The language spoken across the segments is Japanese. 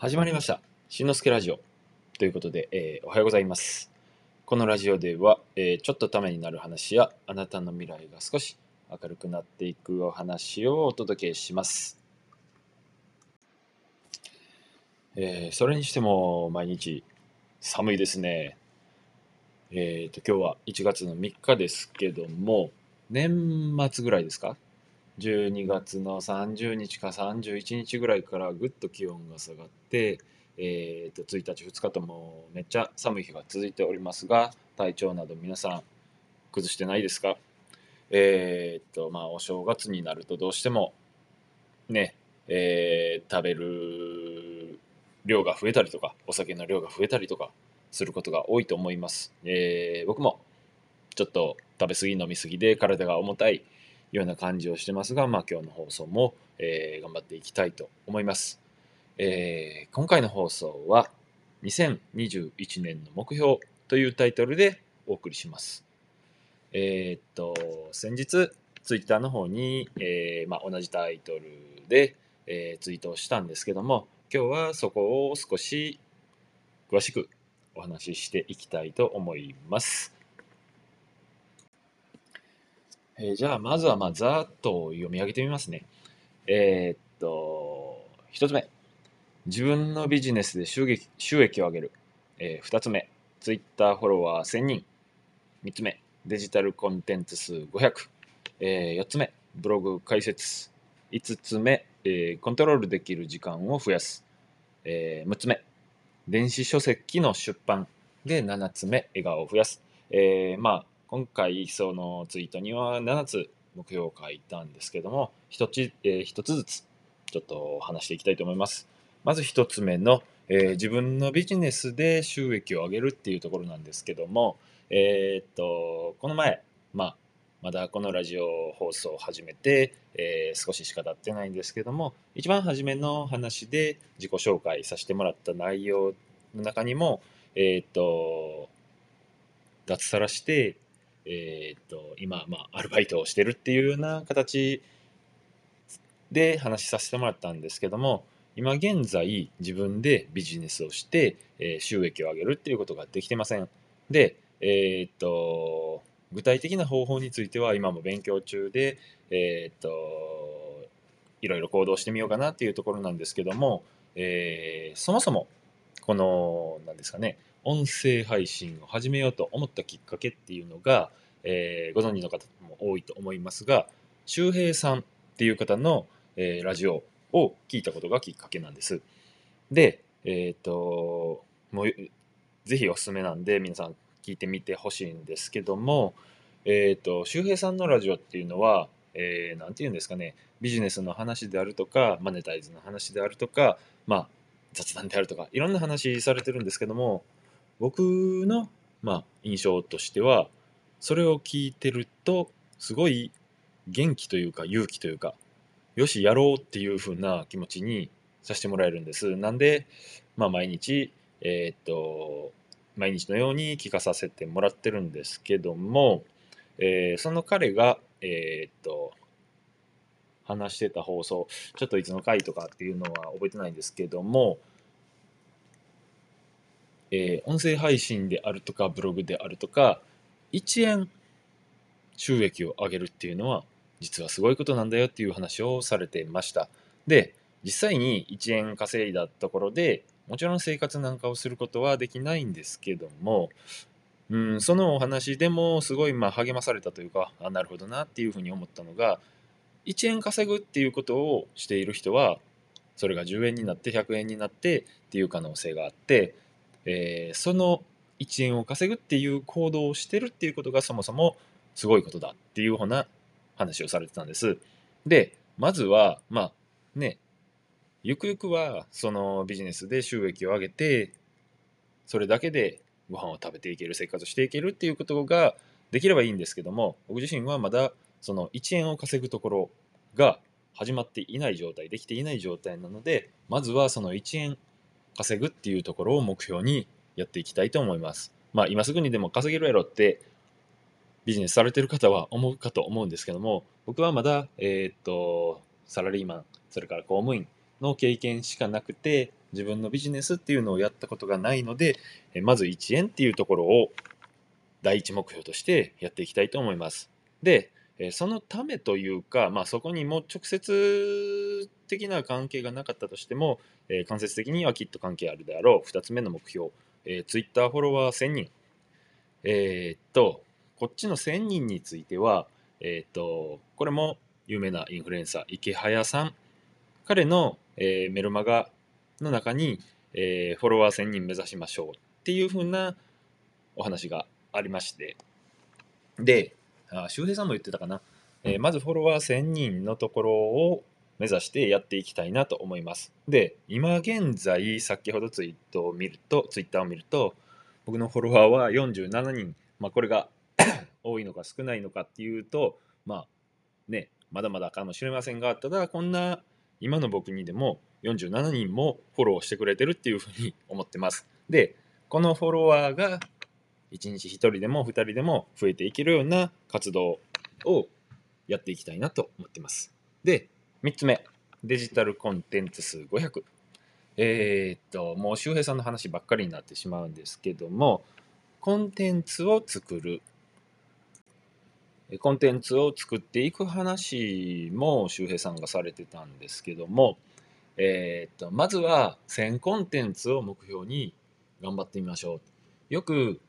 始まりました。しんのすけラジオ。ということで、えーおはようございます。このラジオでは、えーちょっとためになる話や、あなたの未来が少し明るくなっていくお話をお届けします。えーそれにしても、毎日寒いですね。えっ、と、今日は1月の3日ですけども、年末ぐらいですか？12月の30日か31日ぐらいからぐっと気温が下がって、えー、と1日2日ともめっちゃ寒い日が続いておりますが体調など皆さん崩してないですか？えー、とまあお正月になるとどうしてもね、えー食べる量が増えたりとかお酒の量が増えたりとかすることが多いと思います、えー僕もちょっと食べ過ぎ飲み過ぎで体が重たいような感じをしてますが、まあ、今日の放送も、えー頑張っていきたいと思います。えー今回の放送は2021年の目標というタイトルでお送りします。えーっと、先日、ツイッターの方に、えーまあ、同じタイトルで、えツイートをしたんですけども、今日はそこを少し詳しくお話ししていきたいと思います。えーじゃあ、まずは、まあ、ざーっと読み上げてみますね。えーっと、一つ目。自分のビジネスで収益収益を上げる。えー二つ目。ツイッターフォロワー1000人。三つ目。デジタルコンテンツ数500。えー四つ目。ブログ解説。五つ目、えーコントロールできる時間を増やす。えー六つ目。電子書籍の出版。で、七つ目。笑顔を増やす。えーまあ、今回そのツイートには7つ目標を書いたんですけども1つ,、えーつずつちょっと話していきたいと思います。まず1つ目の、えー自分のビジネスで収益を上げるっていうところなんですけどもえーっとこの前まあまだこのラジオ放送を始めて、えー少ししか経ってないんですけども一番初めの話で自己紹介させてもらった内容の中にもえーっと脱サラして、えーっと今、まあ、アルバイトをしてるっていうような形で話しさせてもらったんですけども今現在自分でビジネスをして、えー収益を上げるっていうことができてません。でえーっと具体的な方法については今も勉強中でえーっといろいろ行動してみようかなっていうところなんですけども、えーそもそもこの何ですかね音声配信を始めようと思ったきっかけっていうのが、えーご存知の方も多いと思いますが周平さんっていう方の、えーラジオを聞いたことがきっかけなんです。で、えっ、ともうぜひおすすめなんで皆さん聞いてみてほしいんですけども、えっ、と周平さんのラジオっていうのは、えーていうんですかねビジネスの話であるとかマネタイズの話であるとかまあ雑談であるとかいろんな話されてるんですけども僕の、まあ、印象としてはそれを聞いてるとすごい元気というか勇気というかよしやろうっていう風な気持ちにさせてもらえるんです。なんで、まあ、毎日えーっと毎日のように聞かさせてもらってるんですけども、えーその彼がえーっと話してた放送ちょっといつの回とかっていうのは覚えてないんですけどもえー音声配信であるとかブログであるとか1円収益を上げるっていうのは実はすごいことなんだよっていう話をされてました。で実際に1円稼いだところでもちろん生活なんかをすることはできないんですけどもうんそのお話でもすごいまあ励まされたというかあなるほどなっていうふうに思ったのが1円稼ぐっていうことをしている人はそれが10円になって100円になってっていう可能性があってえーその1円を稼ぐっていう行動をしてるっていうことがそもそもすごいことだっていうような話をされてたんです。で、まずは、まあね、ゆくゆくはそのビジネスで収益を上げて、それだけでご飯を食べていける、生活していけるっていうことができればいいんですけども、僕自身はまだその1円を稼ぐところが始まっていない状態、できていない状態なので、まずはその1円稼ぐっていうところを目標にやっていきたいと思います。まあ今すぐにでも稼げるやろってビジネスされてる方は思うかと思うんですけども僕はまだえーっとサラリーマンそれから公務員の経験しかなくて自分のビジネスっていうのをやったことがないので、まず1円っていうところを第一目標としてやっていきたいと思います。で、そのためというか、まあ、そこにも直接的な関係がなかったとしても、え間接的にはきっと関係あるであろう2つ目の目標、えー、Twitter フォロワー1000人。えー、っと、こっちの1000人については、えー、っと、これも有名なインフルエンサー、池早さん。彼の、えー、メルマガの中に、えー、フォロワー1000人目指しましょうっていう風なお話がありまして、で、あ周平さんも言ってたかな、えー、まずフォロワー1000人のところを目指してやっていきたいなと思います。で、今現在、先ほどツイートを見ると、ツイッターを見ると、僕のフォロワーは47人、まあ、これが 多いのか少ないのかっていうと、まあね、まだまだかもしれませんが、ただこんな今の僕にでも47人もフォローしてくれてるっていうふうに思ってます。で、このフォロワーが1日1人でも2人でも増えていけるような活動をやっていきたいなと思ってます。で、3つ目、デジタルコンテンツ数500。えー、っと、もう周平さんの話ばっかりになってしまうんですけども、コンテンツを作る。コンテンツを作っていく話も周平さんがされてたんですけども、えー、っと、まずは1000コンテンツを目標に頑張ってみましょう。よく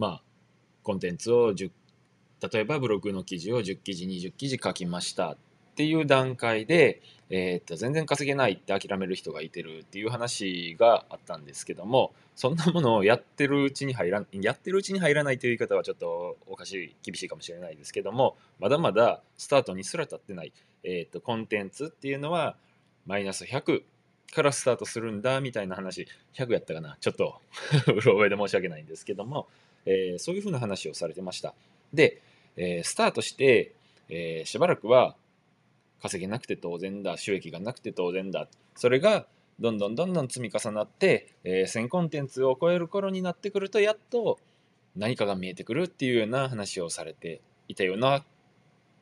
まあ、コンテンツを10、例えばブログの記事を10記事、20記事書きましたっていう段階で、えー、っと、全然稼げないって諦める人がいてるっていう話があったんですけども、そんなものをやってるうちに入ら、やってるうちに入らないという言い方はちょっとおかしい、厳しいかもしれないですけども、まだまだスタートにすら立ってない、えー、っと、コンテンツっていうのは、マイナス100からスタートするんだみたいな話、100やったかなちょっと うろ覚えで申し訳ないんですけども、えー、そういうふうな話をされてました。で、えー、スタートして、えー、しばらくは稼げなくて当然だ、収益がなくて当然だ。それがどんどんどんどん積み重なって、えー、1000コンテンツを超える頃になってくると、やっと何かが見えてくるっていうような話をされていたような、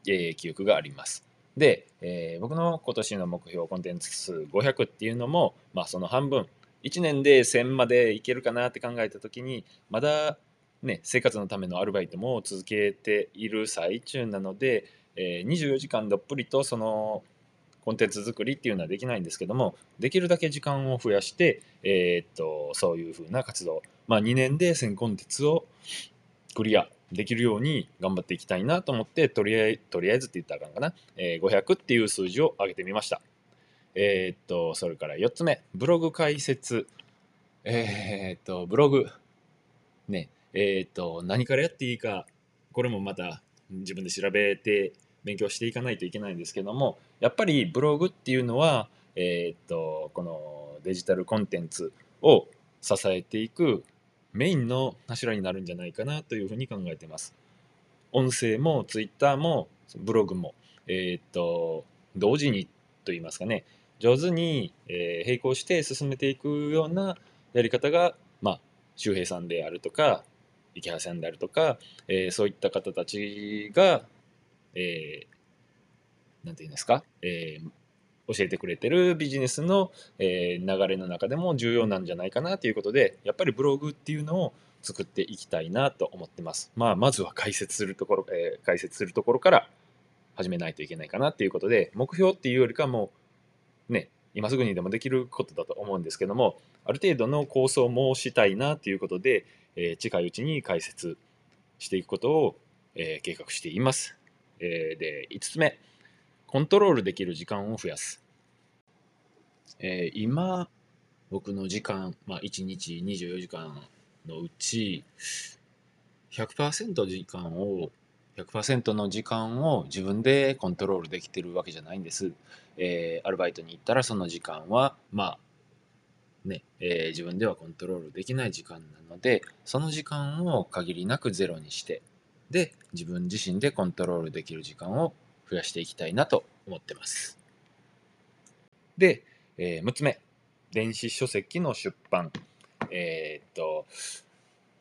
えー、記憶があります。で、えー、僕の今年の目標コンテンツ数500っていうのも、まあ、その半分1年で1000までいけるかなって考えた時にまだね、生活のためのアルバイトも続けている最中なので、えー、24時間どっぷりとそのコンテンツ作りっていうのはできないんですけどもできるだけ時間を増やして、えー、っとそういうふうな活動、まあ、2年で1000コンテンツをクリアできるように頑張っていきたいなと思ってとりあえずとりあえずって言ったらあかんかな、えー、500っていう数字を上げてみました。えー、っとそれから4つ目ブログ解説。え、っとブログ。ねえっ、と、何からやっていいか、これもまた自分で調べて勉強していかないといけないんですけども、やっぱりブログっていうのは、えっ、と、このデジタルコンテンツを支えていくメインの柱になるんじゃないかなというふうに考えてます。音声もツイッターもブログも、えっ、と、同時にと言いますかね、上手に、え並行して進めていくようなやり方が、まあ、周平さんであるとか、池原さんであるとか、えー、そういった方たちが、えー、なんて言うんですか、えー、教えてくれてるビジネスの、えー、流れの中でも重要なんじゃないかなということで、やっぱりブログっていうのを作っていきたいなと思ってます。まあ、まずは解説するところ、えー、解説するところから始めないといけないかなっていうことで、目標っていうよりかも、ね、今すぐにでもできることだと思うんですけども、ある程度の構想もしたいなということで、え、近いうちに解説していくことを、え、計画しています。え、で、5つ目、コントロールできる時間を増やす。え今、僕の時間、まあ、1日24時間のうち、100%時間を、100%の時間を自分でコントロールできてるわけじゃないんです。えアルバイトに行ったらその時間は、まあ、ね、えー、自分ではコントロールできない時間なので、その時間を限りなくゼロにして、で、自分自身でコントロールできる時間を増やしていきたいなと思ってます。で、えー、6つ目、電子書籍の出版。えー、っと、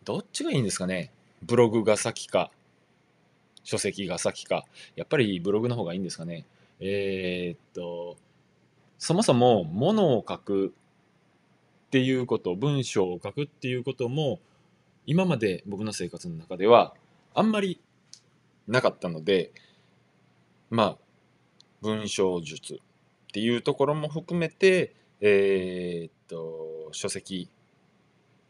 どっちがいいんですかねブログが先か、書籍が先か。やっぱりブログの方がいいんですかねえー、っと、そもそも物を書くっていうこと文章を書くっていうことも今まで僕の生活の中ではあんまりなかったのでまあ文章術っていうところも含めてえー、っと書籍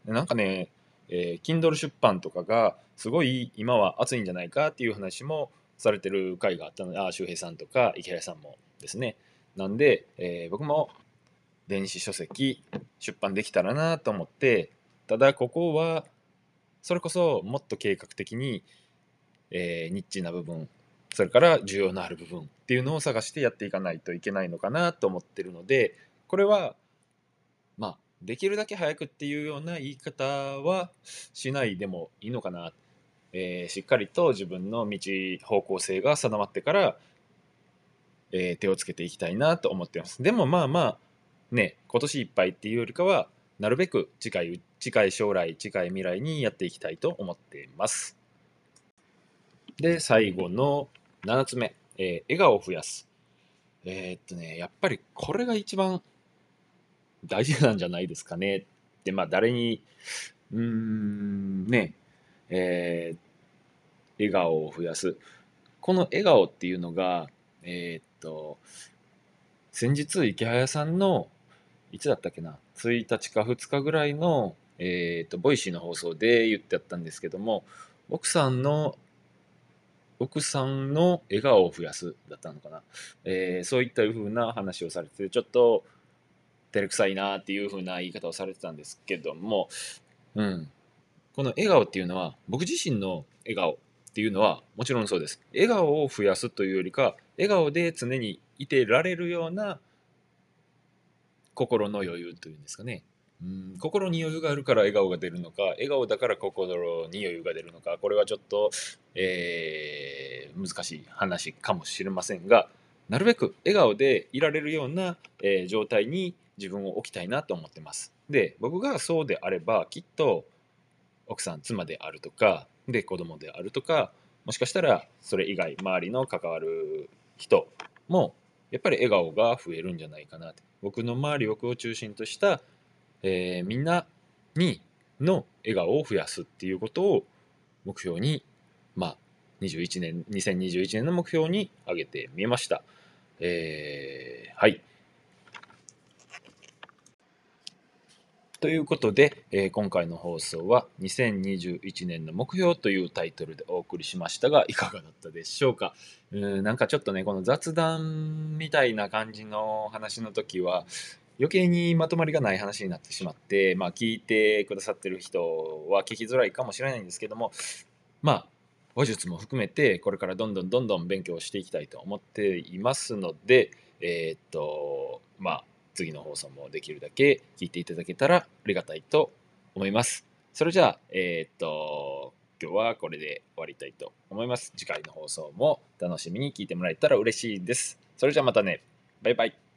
なんかね、えー、Kindle 出版とかがすごい今は熱いんじゃないかっていう話もされてる回があったので、あ周平さんとか池原さんもですね。なんで、えー、僕も電子書籍出版できたらなと思って、ただここはそれこそもっと計画的に、えー、ニッチな部分、それから需要のある部分っていうのを探してやっていかないといけないのかなと思ってるので、これは、まあ、できるだけ早くっていうような言い方はしないでもいいのかな。えー、しっかりと自分の道、方向性が定まってから、えー、手をつけていきたいなと思ってます。でもまあまあ、ね、今年いっぱいっていうよりかは、なるべく近い、近い将来、近い未来にやっていきたいと思っています。で、最後の7つ目、えー、笑顔を増やす。えー、っとね、やっぱりこれが一番大事なんじゃないですかねって、まあ誰に、うーん、ね、えー、笑顔を増やす。この笑顔っていうのが、えー、っと、先日イケハヤさんのいつだったっけな？1日か2日ぐらいの、えーと、 Voicy の放送で言ってあったんですけども奥さんの奥さんの笑顔を増やすだったのかな、えー、そういったふうな話をされてちょっと照れくさいなっていうふうな言い方をされてたんですけども、うん、この笑顔っていうのは僕自身の笑顔っていうのはもちろんそうです。笑顔を増やすというよりか笑顔で常にいてられるような心の余裕というんですかね。うん心に余裕があるから笑顔が出るのか笑顔だから心に余裕が出るのかこれはちょっと、えー、難しい話かもしれませんがなるべく笑顔でいられるような、えー、状態に自分を置きたいなと思ってます。で僕がそうであればきっと奥さん妻であるとかで子供であるとかもしかしたらそれ以外周りの関わる人もやっぱり笑顔が増えるんじゃないかな僕の周り僕を中心とした、えー、みんなにの笑顔を増やすっていうことを目標にまあ21年2021年の目標に挙げてみました、えー、はい。ということで、えー、今回の放送は2021年の目標というタイトルでお送りしましたが、いかがだったでしょうか？うんなんかちょっとね、この雑談みたいな感じの話の時は、余計にまとまりがない話になってしまって、まあ聞いてくださってる人は聞きづらいかもしれないんですけども、まあ話術も含めてこれからどんどんどんどん勉強していきたいと思っていますので、えー、っと、まあ次の放送もできるだけ聞いていただけたらありがたいと思います。それじゃあ、えー、っと、今日はこれで終わりたいと思います。次回の放送も楽しみに聞いてもらえたら嬉しいです。それじゃあまたね。バイバイ。